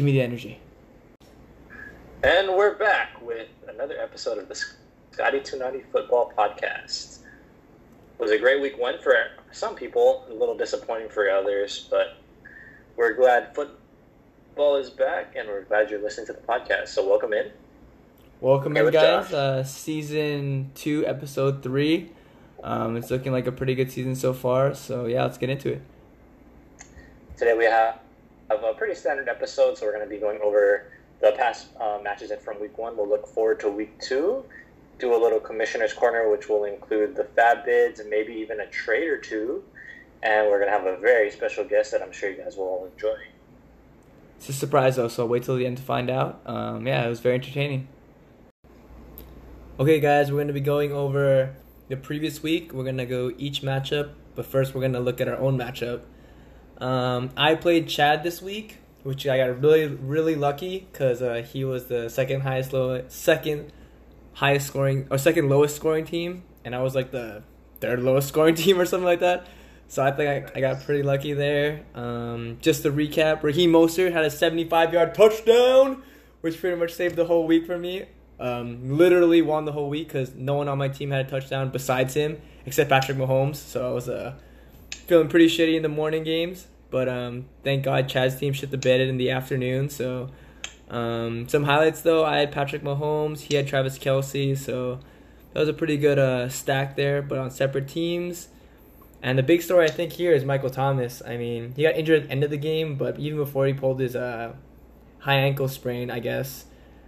Give me the energy. And we're back with another episode of the Scotty 290 Football Podcast. It was a great week one for some people, a little disappointing for others, but we're glad football is back and we're glad you're listening to the podcast. So, welcome in. Welcome in, guys. Uh, season two, episode three. Um, it's looking like a pretty good season so far. So, yeah, let's get into it. Today we have, have a pretty standard episode, so we're going to be going over the past uh, matches from week one. We'll look forward to week two, do a little commissioner's corner, which will include the fab bids and maybe even a trade or two. And we're going to have a very special guest that I'm sure you guys will all enjoy. It's a surprise, though, so wait till the end to find out. Um, yeah, it was very entertaining. Okay, guys, we're going to be going over the previous week. We're going to go each matchup, but first, we're going to look at our own matchup. Um, I played Chad this week, which I got really really lucky because uh, he was the second highest low second highest scoring or second lowest scoring team, and I was like the third lowest scoring team or something like that. So I think I, I got pretty lucky there. Um, just to recap, Raheem Mostert had a 75 yard touchdown, which pretty much saved the whole week for me. Um, literally won the whole week because no one on my team had a touchdown besides him except Patrick Mahomes. So I was uh, feeling pretty shitty in the morning games. But um, thank God Chad's team shit the bed in the afternoon. So um, some highlights though, I had Patrick Mahomes, he had Travis Kelce, so that was a pretty good uh, stack there. But on separate teams, and the big story I think here is Michael Thomas. I mean, he got injured at the end of the game, but even before he pulled his uh, high ankle sprain, I guess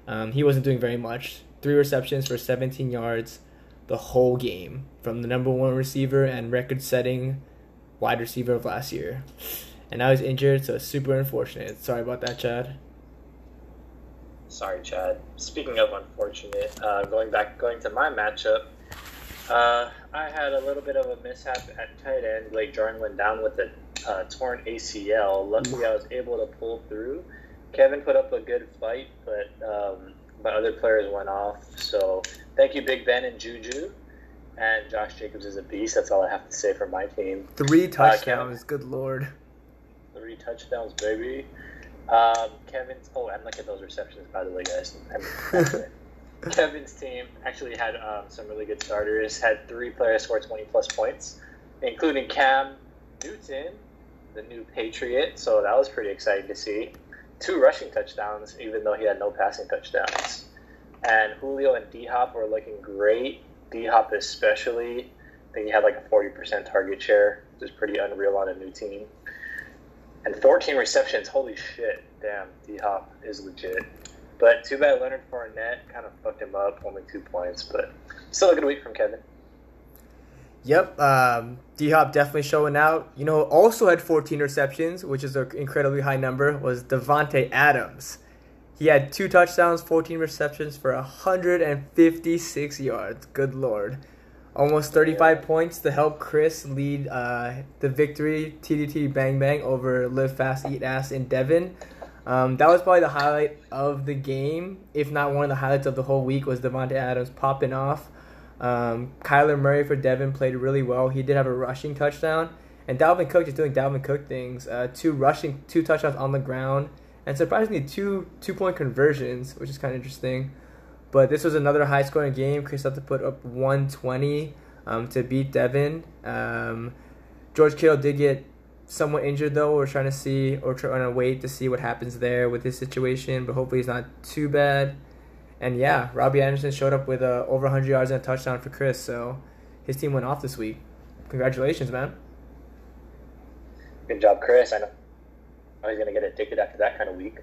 um, he wasn't doing very much. Three receptions for 17 yards the whole game from the number one receiver and record-setting wide receiver of last year and I was injured, so super unfortunate. Sorry about that, Chad. Sorry, Chad. Speaking of unfortunate, uh, going back, going to my matchup, uh, I had a little bit of a mishap at tight end. Blake Jarwin went down with a uh, torn ACL. Luckily, I was able to pull through. Kevin put up a good fight, but um, my other players went off. So thank you, Big Ben and Juju. And Josh Jacobs is a beast. That's all I have to say for my team. Three uh, touchdowns. good lord three touchdowns, baby. Um, Kevin's oh, and look at those receptions, by the way, guys. Kevin's team actually had um, some really good starters. Had three players score twenty plus points, including Cam Newton, the new Patriot. So that was pretty exciting to see. Two rushing touchdowns, even though he had no passing touchdowns. And Julio and D Hop were looking great. D Hop especially. I think he had like a forty percent target share, which is pretty unreal on a new team and 14 receptions. Holy shit! Damn, D Hop is legit. But too bad Leonard Fournette kind of fucked him up, only two points. But still a good week from Kevin. Yep, um, D Hop definitely showing out. You know, also had 14 receptions, which is an incredibly high number. Was Davante Adams? He had two touchdowns, 14 receptions for 156 yards. Good lord almost 35 points to help Chris lead uh, the victory TDT Bang Bang over Live Fast Eat Ass in Devon. Um, that was probably the highlight of the game, if not one of the highlights of the whole week, was Davante Adams popping off. Um, Kyler Murray for Devon played really well. He did have a rushing touchdown, and Dalvin Cook is doing Dalvin Cook things. Uh, two rushing, two touchdowns on the ground, and surprisingly two two point conversions, which is kind of interesting. But this was another high scoring game. Chris had to put up 120 um, to beat Devon. Um, George Kittle did get somewhat injured though. We're trying to see or trying to wait to see what happens there with his situation, but hopefully he's not too bad. And yeah, Robbie Anderson showed up with uh, over 100 yards and a touchdown for Chris, so his team went off this week. Congratulations, man. Good job, Chris. I know he's going to get addicted after that kind of week.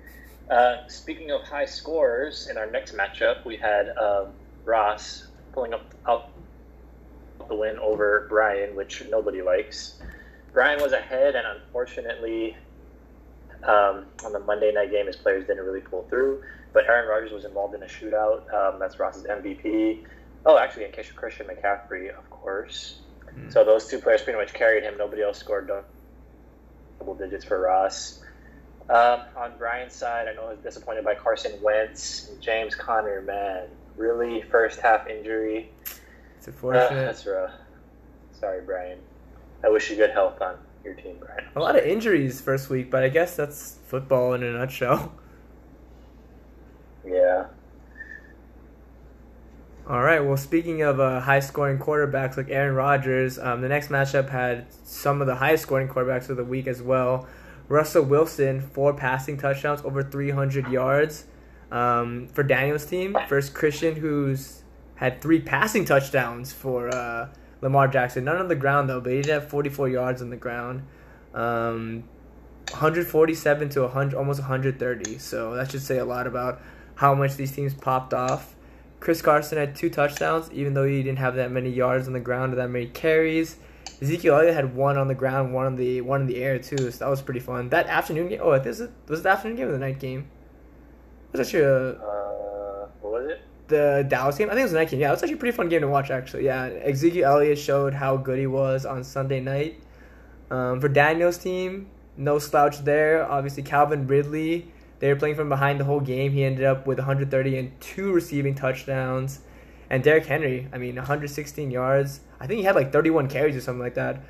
Uh, speaking of high scores, in our next matchup, we had um, Ross pulling up the win over Brian, which nobody likes. Brian was ahead, and unfortunately, um, on the Monday night game, his players didn't really pull through. But Aaron Rodgers was involved in a shootout. Um, that's Ross's MVP. Oh, actually, and Christian McCaffrey, of course. Mm-hmm. So those two players pretty much carried him. Nobody else scored double digits for Ross. Um, on Brian's side, I know I was disappointed by Carson Wentz, James Conner, man, really first half injury. It's unfortunate. Ah, uh, that's rough. Sorry, Brian. I wish you good health on your team, Brian. A lot of injuries first week, but I guess that's football in a nutshell. Yeah. All right. Well, speaking of uh, high-scoring quarterbacks like Aaron Rodgers, um, the next matchup had some of the highest-scoring quarterbacks of the week as well. Russell Wilson, four passing touchdowns, over 300 yards um, for Daniel's team. First Christian, who's had three passing touchdowns for uh, Lamar Jackson. None on the ground though, but he did have 44 yards on the ground. Um, 147 to 100, almost 130. So that should say a lot about how much these teams popped off. Chris Carson had two touchdowns, even though he didn't have that many yards on the ground or that many carries. Ezekiel Elliott had one on the ground, one on the one in the air too. So that was pretty fun. That afternoon game. Oh, this is, was it the afternoon game or the night game? It was actually a. Uh, what was it? The Dallas game. I think it was the night game. Yeah, it was actually a pretty fun game to watch. Actually, yeah. Ezekiel Elliott showed how good he was on Sunday night. Um, for Daniel's team, no slouch there. Obviously, Calvin Ridley. They were playing from behind the whole game. He ended up with 130 and two receiving touchdowns. And Derrick Henry, I mean, 116 yards. I think he had like 31 carries or something like that,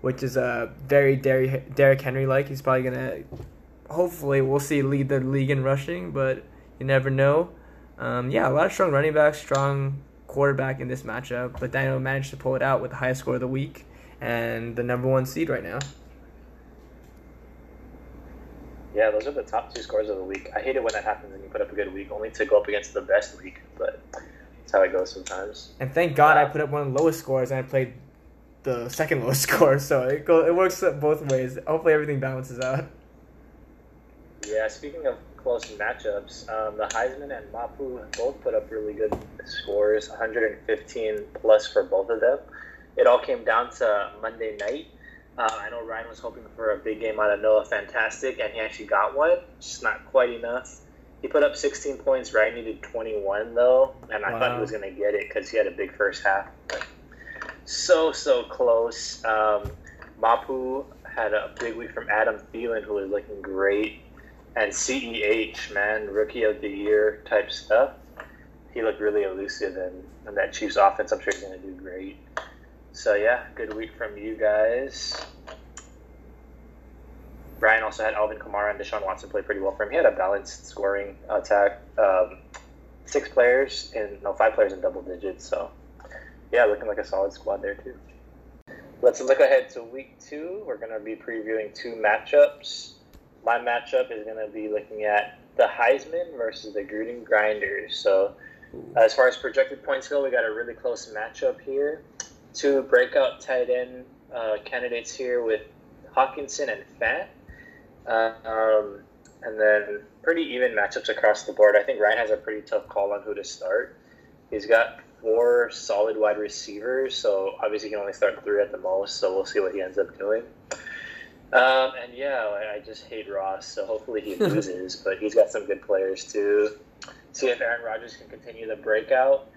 which is uh, very Derrick, Henry like. He's probably to, hopefully, we'll see lead the league in rushing, but you never know. Um, yeah, a lot of strong running backs, strong quarterback in this matchup, but Daniel managed to pull it out with the highest score of the week and the number one seed right now. Yeah, those are the top two scores of the week. I hate it when that happens and you put up a good week only to go up against the best week, but that's how it goes sometimes. And thank God I put up one of the lowest scores and I played the second lowest score, so it go it works both ways. Hopefully everything balances out. Yeah, speaking of close matchups, um, the Heisman and Mapu both put up really good scores, 115 plus for both of them. It all came down to Monday night. Uh, I know Ryan was hoping for a big game out of Noah Fantastic, and he actually got one, just not quite enough. He put up 16 points. Ryan needed 21 though, and I wow. thought he was going to get it because he had a big first half. But so so close. Um, Mapu had a big week from Adam Thielen, who was looking great, and Ceh, man, rookie of the year type stuff. He looked really elusive, and, and that Chiefs offense, I'm sure he's going to do great. So yeah, good week from you guys. Brian also had Alvin Kamara and Deshaun Watson play pretty well for him. He had a balanced scoring attack. Um, six players and no five players in double digits. So yeah, looking like a solid squad there too. Let's look ahead to week two. We're going to be previewing two matchups. My matchup is going to be looking at the Heisman versus the Gruden Grinders. So, as far as projected points go, we got a really close matchup here. Two breakout tight end uh, candidates here with Hockenson and Fant. Um, and then pretty even matchups across the board. I think Ryan has a pretty tough call on who to start. He's got four solid wide receivers, so obviously he can only start three at the most. So we'll see what he ends up doing. Um, and yeah, I just hate Ross, so hopefully he loses. but he's got some good players too. See if Aaron Rodgers can continue the breakout.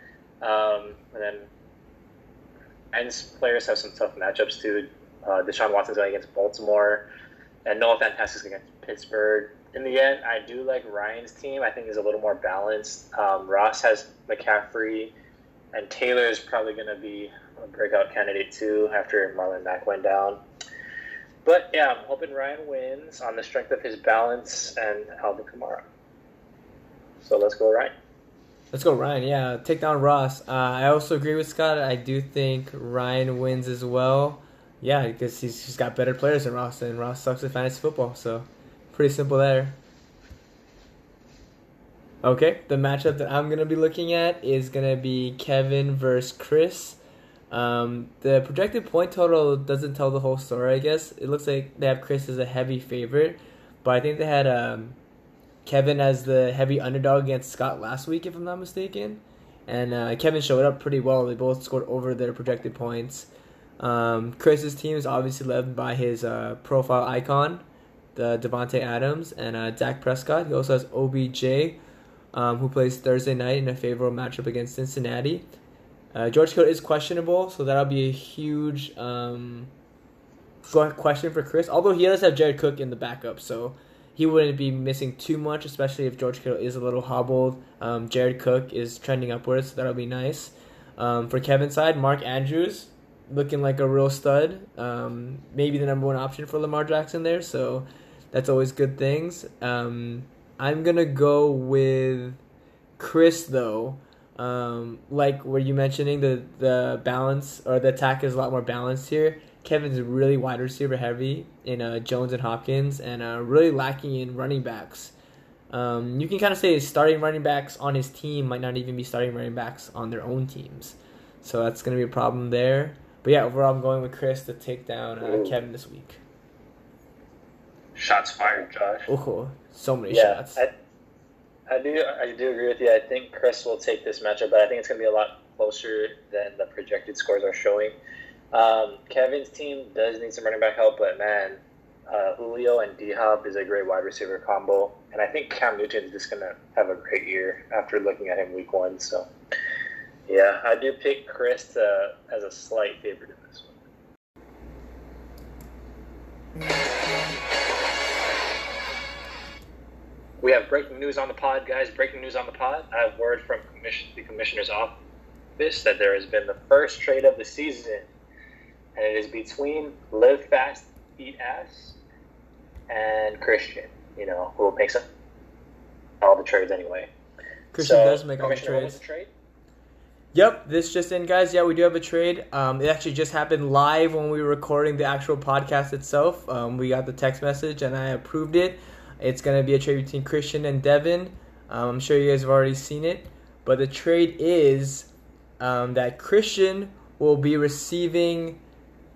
Um, and then and players have some tough matchups too. Uh, Deshaun Watson's going against Baltimore and Noah Fantastic's against Pittsburgh. In the end, I do like Ryan's team. I think he's a little more balanced. Um, Ross has McCaffrey, and Taylor is probably going to be a breakout candidate too after Marlon Mack went down. But yeah, I'm hoping Ryan wins on the strength of his balance and Alvin Kamara. So let's go, Ryan. Let's go, Ryan. Yeah, take down Ross. Uh, I also agree with Scott. I do think Ryan wins as well. Yeah, because he's, he's got better players than Ross, and Ross sucks at fantasy football. So, pretty simple there. Okay, the matchup that I'm gonna be looking at is gonna be Kevin versus Chris. Um, the projected point total doesn't tell the whole story. I guess it looks like they have Chris as a heavy favorite, but I think they had um, Kevin as the heavy underdog against Scott last week, if I'm not mistaken. And uh, Kevin showed up pretty well. They both scored over their projected points. Um, Chris's team is obviously led by his uh, profile icon, the Davante Adams, and uh, Dak Prescott. He also has OBJ, um, who plays Thursday night in a favorable matchup against Cincinnati. Uh, George Kittle is questionable, so that'll be a huge um, question for Chris. Although he does have Jared Cook in the backup, so he wouldn't be missing too much, especially if George Kittle is a little hobbled. Um, Jared Cook is trending upwards, so that'll be nice. Um, for Kevin's side, Mark Andrews looking like a real stud. Um, maybe the number one option for Lamar Jackson there, so that's always good things. Um, I'm gonna go with Chris though. Um, like were you mentioning the the balance or the attack is a lot more balanced here. Kevin's really wide receiver heavy in uh, Jones and Hopkins, and uh, really lacking in running backs. Um, you can kind of say starting running backs on his team might not even be starting running backs on their own teams, so that's going to be a problem there. But yeah, overall, I'm going with Chris to take down uh, Kevin this week. Shots fired, Josh. Oh, so many yeah, shots. I, I do. I do agree with you. I think Chris will take this matchup, but I think it's going to be a lot closer than the projected scores are showing. Um, Kevin's team does need some running back help, but man, uh, Julio and D Hop is a great wide receiver combo, and I think Cam Newton is just going to have a great year after looking at him week one. So, yeah, I do pick Chris to, as a slight favorite in this one. We have breaking news on the pod, guys. Breaking news on the pod. I have word from commission, the commissioner's office that there has been the first trade of the season, and it is between Live Fast, Eat Ass, and Christian. You know, who makes all the trades anyway. Christian so, does make all the trades. Trade? Yep, this just in, guys. Yeah, we do have a trade. Um, it actually just happened live when we were recording the actual podcast itself. Um, we got the text message and I approved it. It's going to be a trade between Christian and Devin. Um, I'm sure you guys have already seen it. But the trade is um, that Christian will be receiving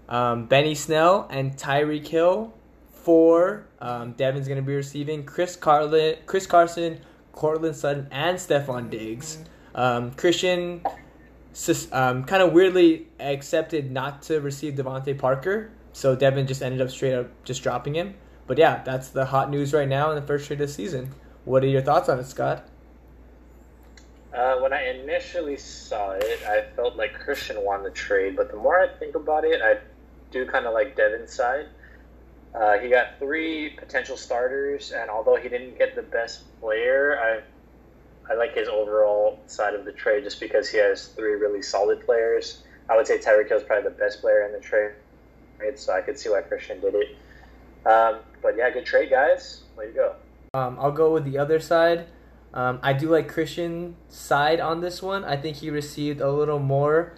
um, Benny Snell and Tyreek Hill. For um, Devin's going to be receiving Chris Carlin, Chris Carson, Courtland Sutton, and Stefon Diggs. Um, Christian um, kind of weirdly accepted not to receive DeVante Parker, so Devin just ended up straight up just dropping him. But yeah, that's the hot news right now in the first trade of the season. What are your thoughts on it, Scott? Uh, when I initially saw it, I felt like Christian won the trade, but the more I think about it, I do kind of like Devin's side. Uh, he got three potential starters, and although he didn't get the best player, I I like his overall side of the trade just because he has three really solid players. I would say Tyreek Hill is probably the best player in the trade, Right, so I could see why Christian did it. Um, but yeah, good trade, guys. Way to go. Um, I'll go with the other side. Um, I do like Christian's side on this one. I think he received a little more.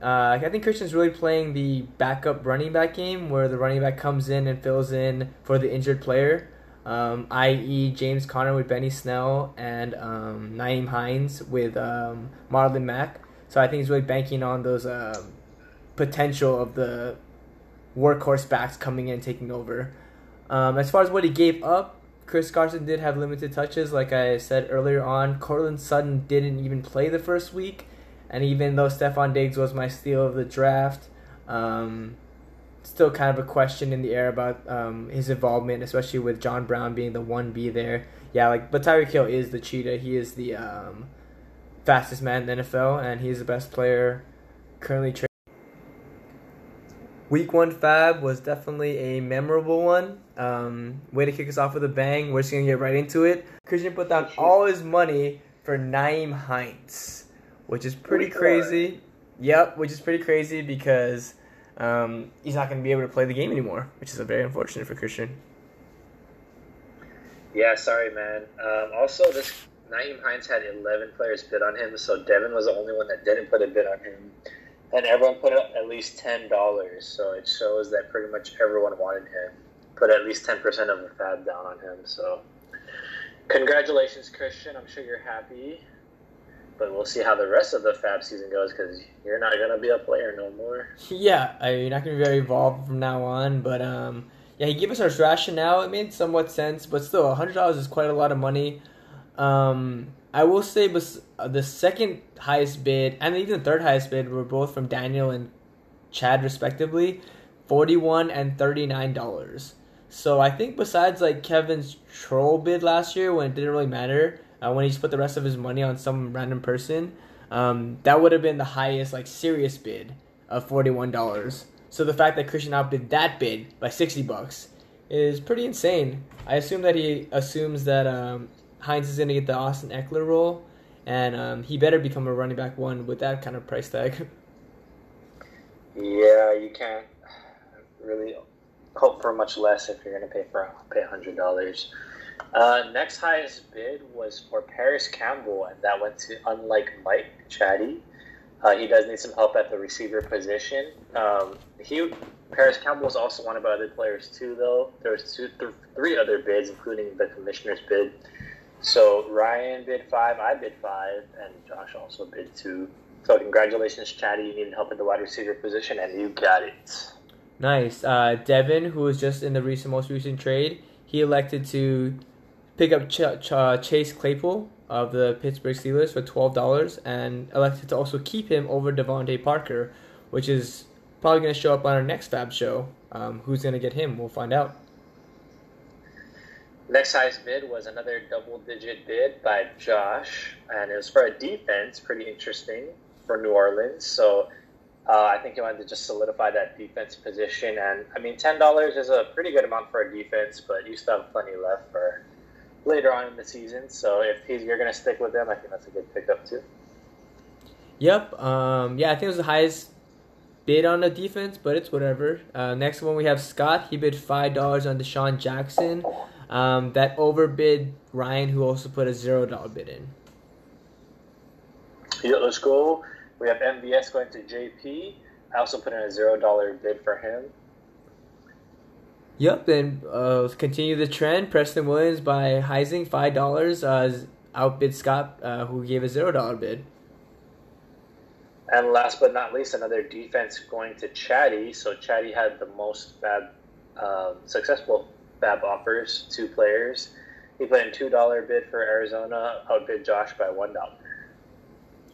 Uh, I think Christian's really playing the backup running back game where the running back comes in and fills in for the injured player, um, i.e., James Conner with Benny Snell and um, Nyheim Hines with um, Marlon Mack. So I think he's really banking on those uh, potential of the workhorse backs coming in taking over. Um, as far as what he gave up, Chris Carson did have limited touches, like I said earlier on. Courtland Sutton didn't even play the first week, and even though Stefon Diggs was my steal of the draft, um, still kind of a question in the air about um, his involvement, especially with John Brown being the one B there. Yeah, like but Tyreek Hill is the cheetah. He is the um, fastest man in the NFL, and he's the best player currently. Tra- Week one fab was definitely a memorable one. Um, way to kick us off with a bang. We're just gonna get right into it. Christian put down all his money for Nyheim Hines, which is pretty crazy. Yep, which is pretty crazy because um, he's not gonna be able to play the game anymore, which is very unfortunate for Christian. Yeah, sorry, man. Um, also, this Nyheim Hines had 11 players bid on him, so Devin was the only one that didn't put a bid on him and everyone put up at least ten dollars. So it shows that pretty much everyone wanted him. Put at least ten percent of the fab down on him. So congratulations, Christian. I'm sure you're happy. But we'll see how the rest of the fab season goes because you're not gonna be a player no more. Yeah, I mean, you're not gonna be very involved from now on. But um, yeah, he gave us our rationale. It made somewhat sense, but still, hundred dollars is quite a lot of money. Um, I will say, but uh, the second highest bid and even the third highest bid were both from Daniel and Chad, respectively, forty-one and thirty-nine dollars. So I think besides like Kevin's troll bid last year, when it didn't really matter, uh, when he just put the rest of his money on some random person, um, that would have been the highest like serious bid of forty-one dollars. So the fact that Christian outbid that bid by sixty bucks is pretty insane. I assume that he assumes that um, Hines is going to get the Austin Ekeler role, and um, he better become a running back one with that kind of price tag. Yeah, you can't really hope for much less if you're going to pay for pay hundred dollars. Uh, next highest bid was for Parris Campbell, and that went to unlike Mike Chatty. Uh, he does need some help at the receiver position. Um, he Parris Campbell was also wanted by other players too, though. There was two, th- three other bids, including the commissioner's bid. So Ryan bid five, I bid five, and Josh also bid two. So congratulations, Chatty. You needed help at the wide receiver position, and you got it. Nice. Uh, Devin, who was just in the recent, most recent trade, he elected to pick up Ch- Ch- uh, Chase Claypool of the Pittsburgh Steelers for twelve dollars, and elected to also keep him over DeVante Parker, which is probably going to show up on our next Fab show. Um, who's going to get him? We'll find out. Next highest bid was another double digit bid by Josh, and it was for a defense, pretty interesting for New Orleans. So uh, I think he wanted to just solidify that defense position. And I mean, $10 is a pretty good amount for a defense, but you still have plenty left for later on in the season. So if he's, you're going to stick with him, I think that's a good pickup too. Yep. Um, yeah, I think it was the highest bid on the defense, but it's whatever. Uh, next one we have Scott. He bid five dollars on DeSean Jackson. Um, that overbid Ryan, who also put a zero dollar bid in. Yeah, let's go. We have MVS going to JP. I also put in a zero dollar bid for him. Yep, then uh, continue the trend. Preston Williams by Heising five dollars uh, outbid Scott, uh, who gave a zero dollar bid. And last but not least, another defense going to Chatty. So Chatty had the most fab, um, successful fab offers, two players. He put in two dollar bid for Arizona, outbid Josh by one dollar.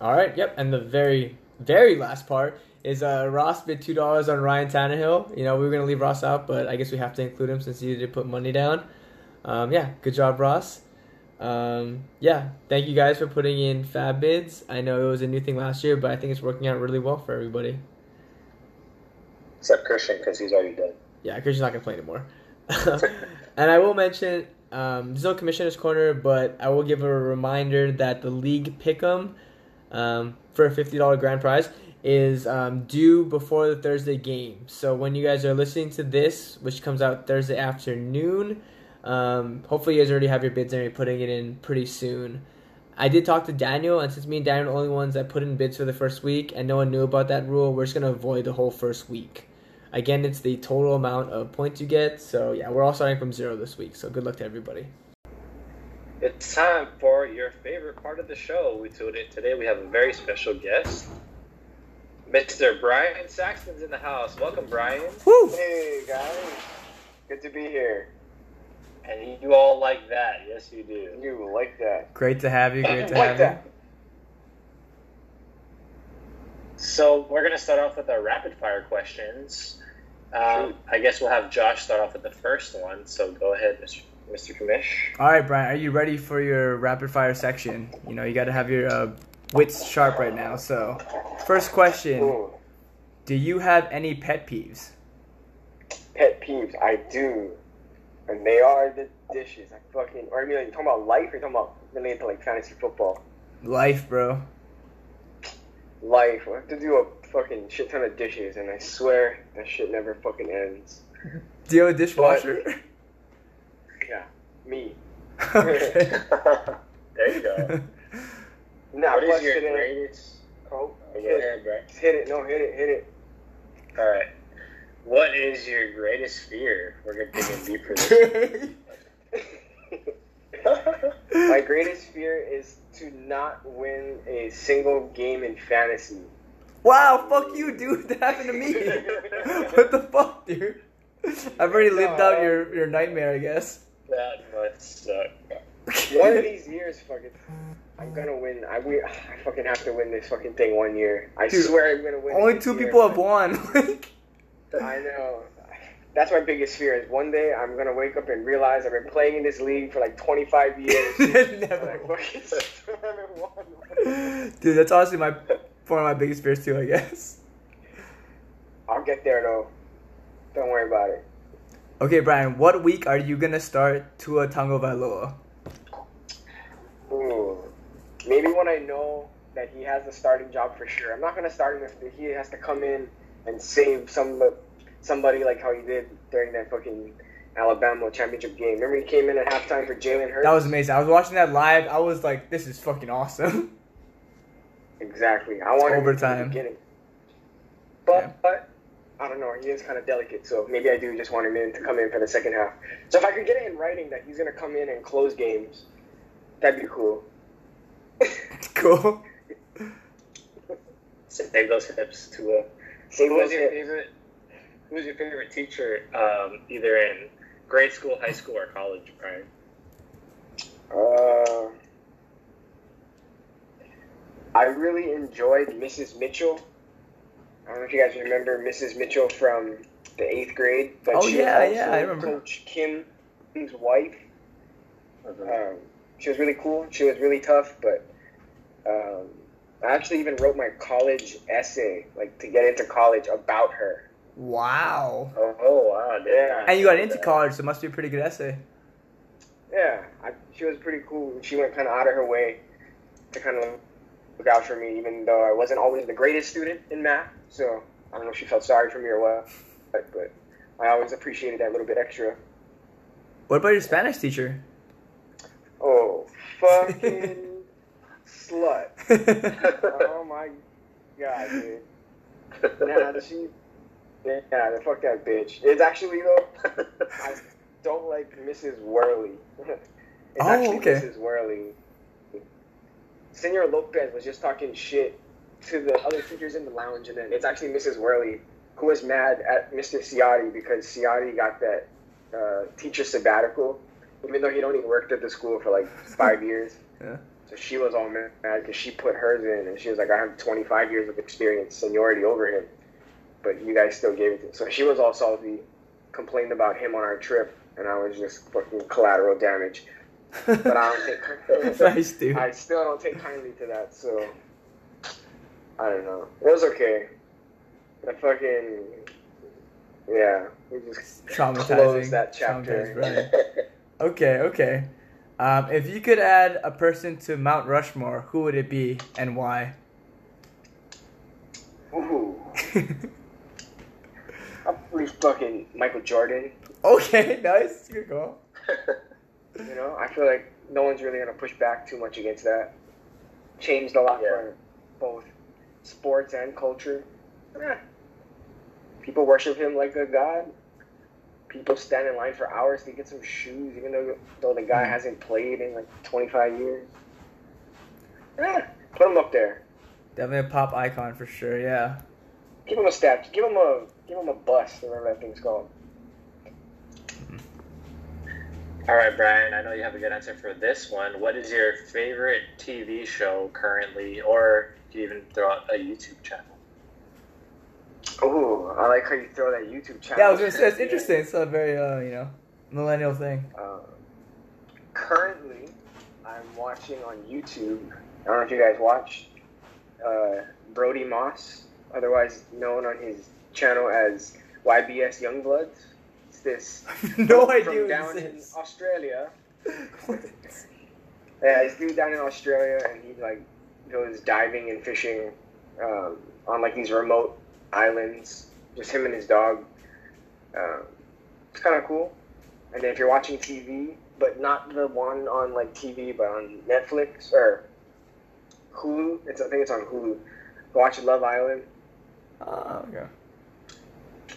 All right, yep, and the very very last part is uh, Ross bid two dollars on Ryan Tannehill. You know we were gonna leave Ross out, but I guess we have to include him since he did put money down. Um, yeah, good job, Ross. Um, yeah, thank you guys for putting in fab bids. I know it was a new thing last year, but I think it's working out really well for everybody. Except Christian, because he's already dead. Yeah, Christian's not gonna play anymore. and I will mention um, there's no commissioner's corner, but I will give a reminder that the league pick'em um, for a fifty dollar grand prize is um, due before the Thursday game. So when you guys are listening to this, which comes out Thursday afternoon, um, hopefully you guys already have your bids and you're putting it in pretty soon. I did talk to Daniel, and since me and Daniel are the only ones that put in bids for the first week, and no one knew about that rule, we're just gonna avoid the whole first week. Again, it's the total amount of points you get. So yeah, we're all starting from zero this week. So good luck to everybody. It's time for your favorite part of the show. We today today we have a very special guest, Mr. Brian Saxton's in the house. Welcome, Brian. Woo! Hey guys, good to be here. And you all like that? Yes, you do. You like that? Great to have you. Great to like have that. So we're gonna start off with our rapid fire questions. Um, I guess we'll have Josh start off with the first one. So go ahead, Mr. Mr. Commish. All right, Brian, are you ready for your rapid fire section? You know, you got to have your uh, wits sharp right now. So, first question: Do you have any pet peeves? pet peeves, I do, and they are the dishes. I fucking, or I mean, like, you talking about life, or you talking about related to like fantasy football? Life, bro. Life. I have to do a fucking shit ton of dishes, and I swear that shit never fucking ends. Do you have a dishwasher? Yeah, me. okay. there you go. Now, what is plus your today- greatest? Oh, Oh, hit go it. ahead, Brian. Hit it. No, hit it. Hit it. All right. What is your greatest fear? We're gonna dig in deep for this. My greatest fear is to not win a single game in fantasy. wow, fuck you, dude. That happened to me. what the fuck, dude? I've already lived out your, your nightmare, I guess. That must suck. One of these years, fucking, I'm gonna win. I we, I fucking have to win this fucking thing one year. I Dude, swear I'm gonna win. Only two year. people have won. I know. That's my biggest fear. Is one day I'm gonna wake up and realize I've been playing in this league for like 25 years. Never and I fucking still haven't won. Dude, that's honestly my one of my biggest fears too, I guess. I'll get there though. Don't worry about it. Okay, Brian, what week are you gonna start Tua Tagovailoa? Ooh. Maybe when I know that he has the starting job for sure. I'm not gonna start him if he has to come in and save some somebody like how he did during that fucking Alabama championship game. Remember he came in at halftime for Jalen Hurts. That was amazing. I was watching that live. I was like, this is fucking awesome. exactly. I want overtime. him from the beginning, but, Yeah. but I don't know. He is kind of delicate, so maybe I do just want him in to come in for the second half. So if I could get it in writing that he's gonna come in and close games, that'd be cool. cool. Save those hips to uh, Save Who was those your hips. favorite? Who was your favorite teacher, um, either in grade school, high school, or college, Brian? Uh, I really enjoyed Mrs. Mitchell. I don't know if you guys remember Mrs. Mitchell from the eighth grade, but Oh, she yeah, was yeah, also I remember. Coach Kim's wife. Um, she was really cool. She was really tough, but um, I actually even wrote my college essay, like to get into college, about her. Wow. Oh, oh wow! Yeah. And you got into college, so it must be a pretty good essay. Yeah, I, she was pretty cool. She went kind of out of her way to kind of look out for me, even though I wasn't always the greatest student in math. So I don't know if she felt sorry for me or what, but, but I always appreciated that little bit extra. What about your Spanish teacher? Oh, fucking slut! Oh my god, dude. Nah, she. Yeah, fuck that bitch. It's actually though. I don't like Mrs. Worley. it's Oh, actually okay. Mrs. Worley. Senor Lopez was just talking shit to the other teachers in the lounge, and then it's actually Mrs. Worley who was mad at Mr. Ciotti because Ciotti got that uh, teacher sabbatical, even though he'd only worked at the school for like five years. Yeah. So she was all mad because she put hers in, and she was like, "I have 25 years of experience, seniority over him." but you guys still gave it to him. So she was all salty, complained about him on our trip, and I was just fucking collateral damage. But I don't take nice, dude. I still don't take kindly to that, so I don't know. It was okay. The fucking yeah, we just Traumatizing. that chapter. Right. Okay, okay. Um, if you could add a person to Mount Rushmore, who would it be and why? Ooh, probably fucking Michael Jordan. okay, nice. Good call. You know, I feel like no one's really gonna push back too much against that. Changed a lot Yeah. for both sports and culture. Eh. People worship him like a god. People stand in line for hours to get some shoes, even though though the guy Mhm. hasn't played in like 25 years. Eh, put him up there. Definitely a pop icon for sure. Yeah. Give him a statue. Give him a give him a bust, whatever that thing's called. All right, Brian. I know you have a good answer for this one. What is your favorite TV show currently, or do you can even throw out a YouTube channel? Oh, I like how you throw that YouTube channel. Yeah, I was gonna say it's interesting. It's a very uh, you know, millennial thing. Uh, currently, I'm watching on YouTube. I don't know if you guys watch uh, Brodie Moss, otherwise known on his channel as YBS Youngbloods. It's this no from idea what down in. Australia. Yeah, this dude down in Australia, and he like goes diving and fishing um, on like these remote islands. Just him and his dog. Um, it's kind of cool. And then if you're watching TV, but not the one on like TV, but on Netflix or Hulu, it's I think it's on Hulu. Watch Love Island. Oh, okay.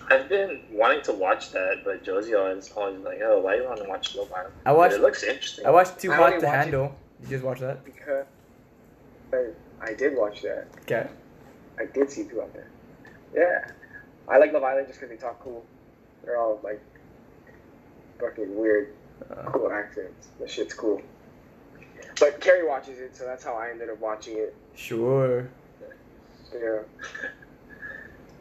I've been wanting to watch that, but Josie always always like, "Oh, why you want to watch Love Island?" I But watched. it looks interesting. I watched Too I Hot to watch it- Handle. Did you just watch that? because I, I did watch that. Okay. I did see two out there. Yeah, I like Love Island just because they talk cool. They're all like fucking weird, Uh, cool accents. That shit's cool. But Carrie watches it, so that's how I ended up watching it. sure. Yeah.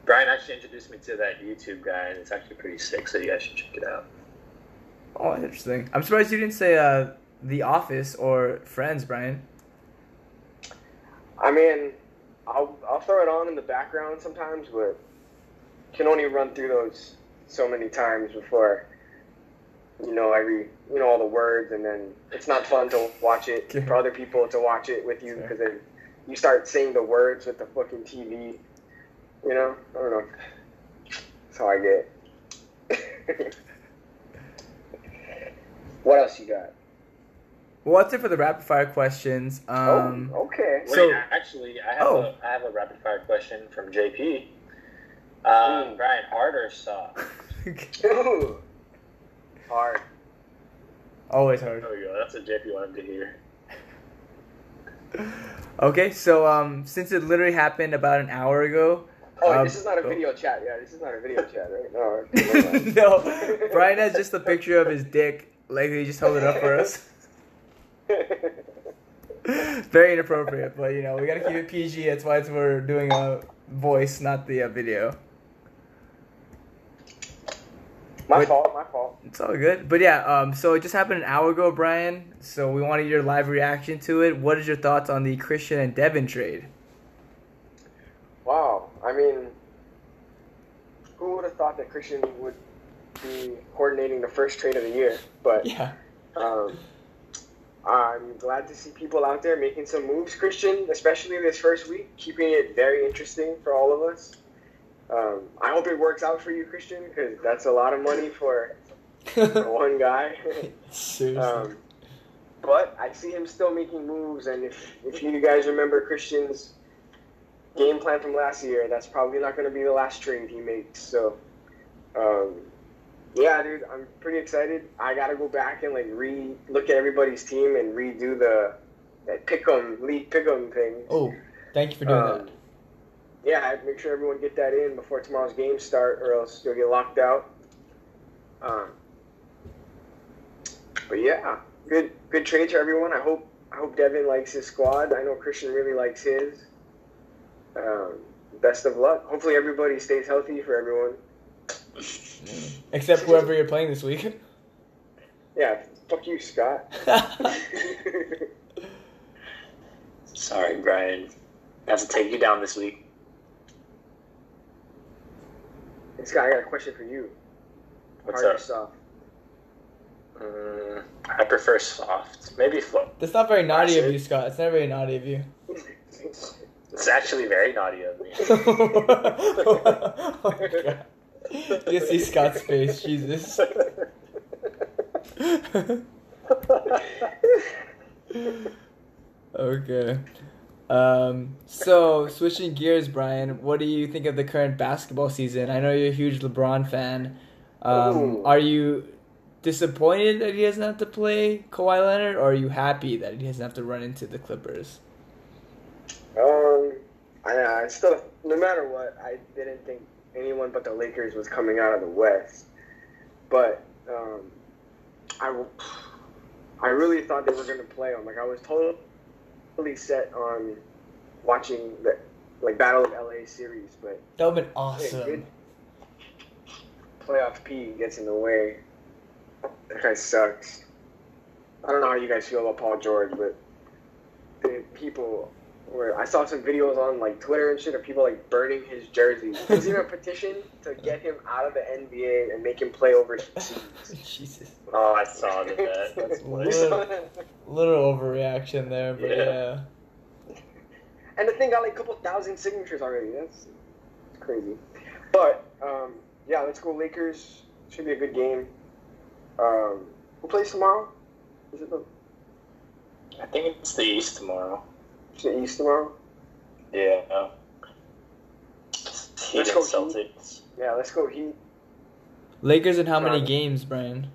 Brian actually introduced me to that YouTube guy, and it's actually pretty sick. So you guys should check it out. Oh, that's interesting. I'm surprised you didn't say uh, The Office or Friends, Brian. I mean, I'll I'll throw it on in the background sometimes, but can only run through those so many times before you know every you know all the words, and then it's not fun to watch it for other people to watch it with you because then you start saying the words with the fucking TV. You know, I don't know. That's how I get. What else you got? Well, that's it for the rapid fire questions. Um, oh, okay. Wait, So- actually, I have Oh. a I have a rapid fire question from JP. Um, Brian, hard or soft? Ooh. Hard. Always hard. There we go. That's what JP wanted to hear. Okay, so um, since it literally happened about an hour ago, Oh, Um, this is not a oh. video chat. Yeah, this is not a video chat, right? No. no, Brian has just a picture of his dick. Like he just held it up for us. Very inappropriate, but you know we gotta keep it PG. That's why it's, we're doing a voice, not the uh, video. my Wait. fault. My fault. It's all good. But yeah, um, so it just happened an hour ago, Brian. So we wanted your live reaction to it. What is your thoughts on the Christian and Devin trade? I mean, who would have thought that Christian would be coordinating the first trade of the year? But Yeah. um, I'm glad to see people out there making some moves. Christian, especially this first week, keeping it very interesting for all of us. Um, I hope it works out for you, Christian, because that's a lot of money for, for one guy. Seriously. Um, but I see him still making moves, and if, if you guys remember Christian's game plan from last year, that's probably not going to be the last trade he makes. So, um, yeah, dude, I'm pretty excited. I got to go back and like re look at everybody's team and redo the that pick'em league pick'em thing. oh, thank you for doing Um, yeah, I'd make sure everyone get that in before tomorrow's game start, or else you'll get locked out. Um, but yeah, good good trade to everyone. I hope I hope Devin likes his squad. I know Christian really likes his. Um, best of luck. Hopefully everybody stays healthy for everyone. Except whoever you're playing this week. Yeah, fuck you, Scott. Sorry, Brian. I have to take you down this week. Scott, I got a question for you. What's Hard or up? soft? Mm, I prefer soft. Maybe flow. That's not very naughty of you, Scott. It's not very naughty of you. It's actually very naughty of me. oh my god. You see Scott's face, Jesus. okay. Um, so switching gears, Brian, what do you think of the current basketball season? I know you're a huge LeBron fan. Um, are you disappointed that he doesn't have to play Kawhi Leonard, or are you happy that he doesn't have to run into the Clippers? Um, I, I still, no matter what, I didn't think anyone but the Lakers was coming out of the West. But um, I, I really thought they were going to play them. Like I was totally set on watching the like Battle of LA series, but That would have been awesome. playoff P gets in the way. That guy sucks. I don't know how you guys feel about Paul George, but the people where I saw some videos on like Twitter and shit of people like burning his jersey. There's even a petition to get him out of the NBA and make him play overseas. Jesus. oh, I saw that. That's What? You? Little overreaction there, but Yeah. yeah. And the thing got like a couple thousand signatures already. That's crazy. But um, yeah, let's go Lakers. Should be a good game. Um, who plays tomorrow? Is it the, I think it's the East tomorrow. Is it East tomorrow? Yeah. Heat Let's and go Heat. Celtics. Yeah, let's go Heat. Lakers in how many games, Brian?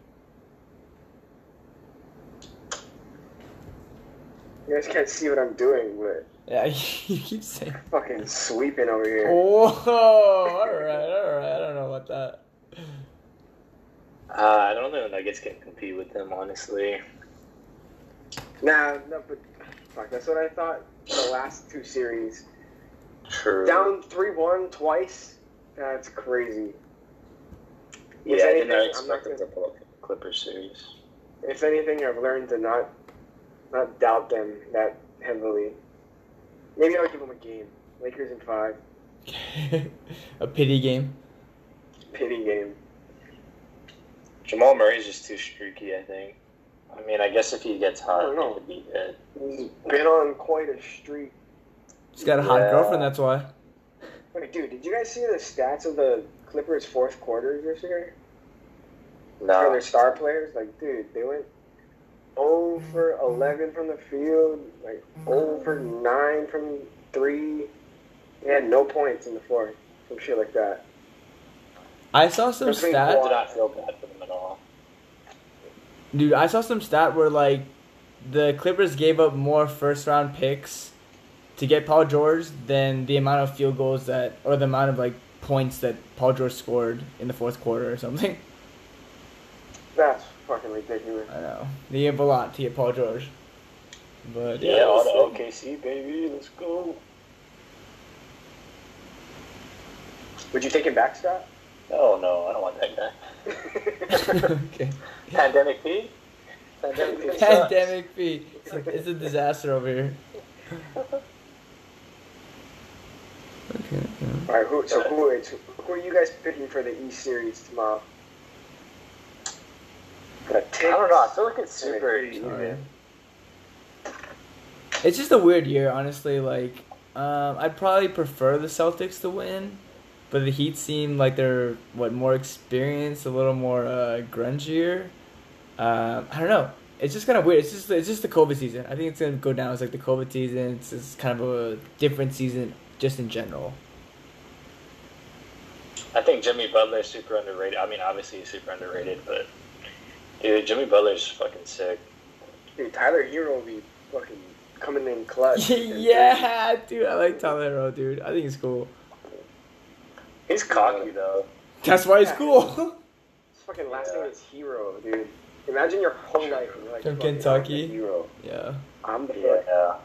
You guys can't see what I'm doing, but Yeah, you keep saying. fucking sweeping over here. Whoa! All right, all right. I don't know about that. Uh, I don't know if Nuggets can compete with them, honestly. Nah, no, but fuck, that's what I thought. The last two series, True. down three one twice. That's crazy. yeah, If I anything, did not I'm expect not them to pull up the Clippers series. If anything, I've learned to not not doubt them that heavily. Maybe I'll give them a game. Lakers in five. a pity game. Pity game. Jamal Murray's just too streaky, I think. I mean, I guess if he gets I hot, don't know. he could be good. He's been on quite a streak. He's got a hot Yeah. girlfriend. That's why. Wait, dude, did you guys see the stats of the Clippers' fourth quarters this year? For No. their star players, like, dude, they went over 11 from the field, like over 9 from 3. He had no points in the fourth. Some shit like that. I saw some stats. I stat, did not feel bad for them at all. Dude. I saw some stat where like the Clippers gave up more first round picks to get Paul George than the amount of field goals that or the amount of like points that Paul George scored in the fourth quarter or something. That's fucking ridiculous. I know they gave up a lot to get Paul George, but Yeah, yeah, all the OKC baby, let's go. Would you take him back, Scott? Oh no, I don't want that guy. okay. Pandemic P. Pandemic P. Pandemic fee. It's a, it's a disaster over here. Okay. okay. All right, who, so who, is- who are you guys picking for the E series tomorrow? I don't know. I feel like it's super Alright. even. It's just a weird year, honestly. Like, um, I'd probably prefer the Celtics to win, but the Heat seem like they're what more experienced, a little more uh, grungier. Um, I don't know. It's just kind of weird. It's just it's just the COVID season. I think it's gonna go down as like the COVID season. It's just kind of a different season, just in general. I think Jimmy Butler's super underrated. I mean, obviously he's super underrated, but dude, Jimmy Butler's fucking sick. Dude, Tyler Herro will be fucking coming in clutch. yeah, dude, I like Tyler Herro, dude. I think he's cool. He's cocky though. That's why he's Yeah. cool. His fucking last name is Herro, dude. Imagine your whole life and you're like From fucking, Kentucky? I'm Hero. yeah. I'm the fuck. Yeah.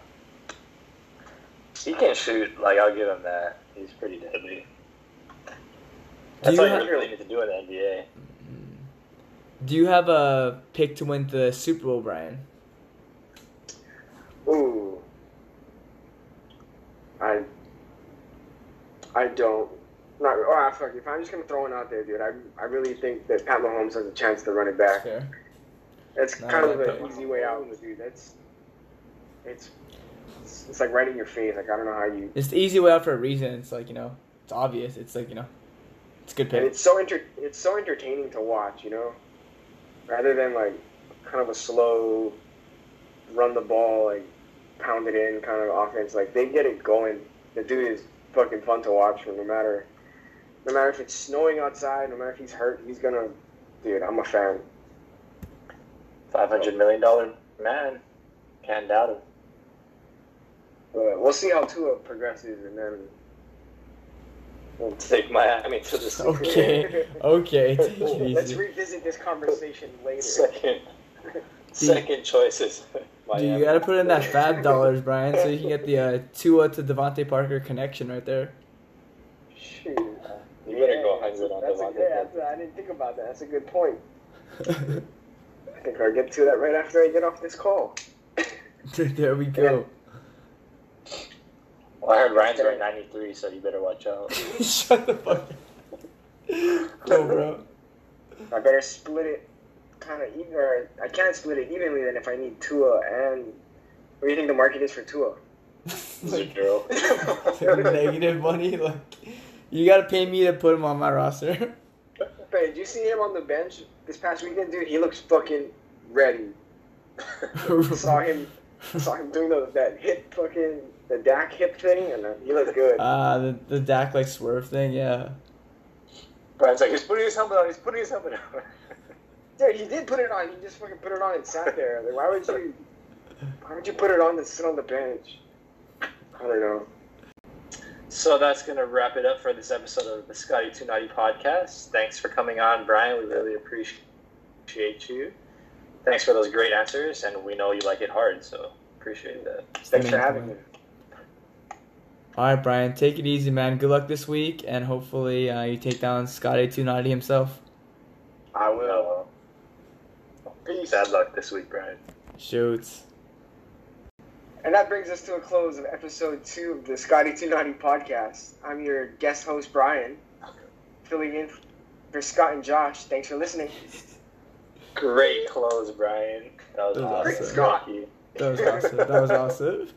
He can shoot. Like I'll give him that. He's pretty deadly. That's you all have- you really need to do in the NBA. Mm. Do you have a pick to win the Super Bowl, Brian? Ooh. I. I don't. Not. Oh, ah, fuck. If I'm just gonna throw one out there, dude, I I really think that Pat Mahomes has a chance to run it back. It's No, kind of an easy way out, dude, that's. It's. It's, it's like right in your face. Like I don't know how you. It's the easy way out for a reason. It's like you know, it's obvious. It's like you know, it's a good And it's so enter. It's so entertaining to watch, you know, rather than like kind of a slow, run the ball like pound it in kind of offense. Like they get it going. The dude is fucking fun to watch. No matter, no matter if it's snowing outside, no matter if he's hurt, he's gonna. Dude, I'm a fan. Five hundred million dollar man. Can't doubt him. But we'll see how Tua progresses, and then. we'll Take Miami to the Super Bowl. Okay, okay, Let's revisit this conversation later. Second, second choices. Dude, you gotta put in that FAAB dollars, Brian, so you can get the uh, Tua to DeVante Parker connection right there. Shoot. You better go hundred on That's a DeVante good. Parker. That's, I didn't think about that. That's a good point. I think I'll get to that right after I get off this call. there we go. Well, I heard Ryan's wearing ninety three, so you better watch out. Shut the fuck up. Go, bro. I better split it kind of even. Or I can't split it evenly then if I need Tua and. What do you think the market is for Tua? like, Zero. negative money. Like, you gotta pay me to put him on my roster. But did you see him on the bench this past weekend, dude? He looks fucking ready. saw him, saw him doing the, that hip fucking the Dak hip thing, and uh, he looked good. Ah, the the Dak like swerve thing, yeah. Brian's like, he's putting his helmet on. He's putting his helmet on. Dude, he did put it on. He just fucking put it on and sat there. Like, why would you? Why would you put it on and sit on the bench? I don't know. So that's going to wrap it up for this episode of the Scotty Too Naughty podcast. Thanks for coming on, Brian. We really appreciate you. Thanks for those great answers, and we know you like it hard, so appreciate that. Thanks for having me. All right, Brian, take it easy, man. Good luck this week, and hopefully uh, you take down Scotty Too Naughty himself. I will. Peace. Bad luck this week, Brian. Shoots. And that brings us to a close of episode two of the Scotty Too Naughty podcast. I'm your guest host, Brian, filling in for Scott and Josh. Thanks for listening. Great close, Brian. That was That was awesome. awesome. Thank you. That was awesome. That was awesome.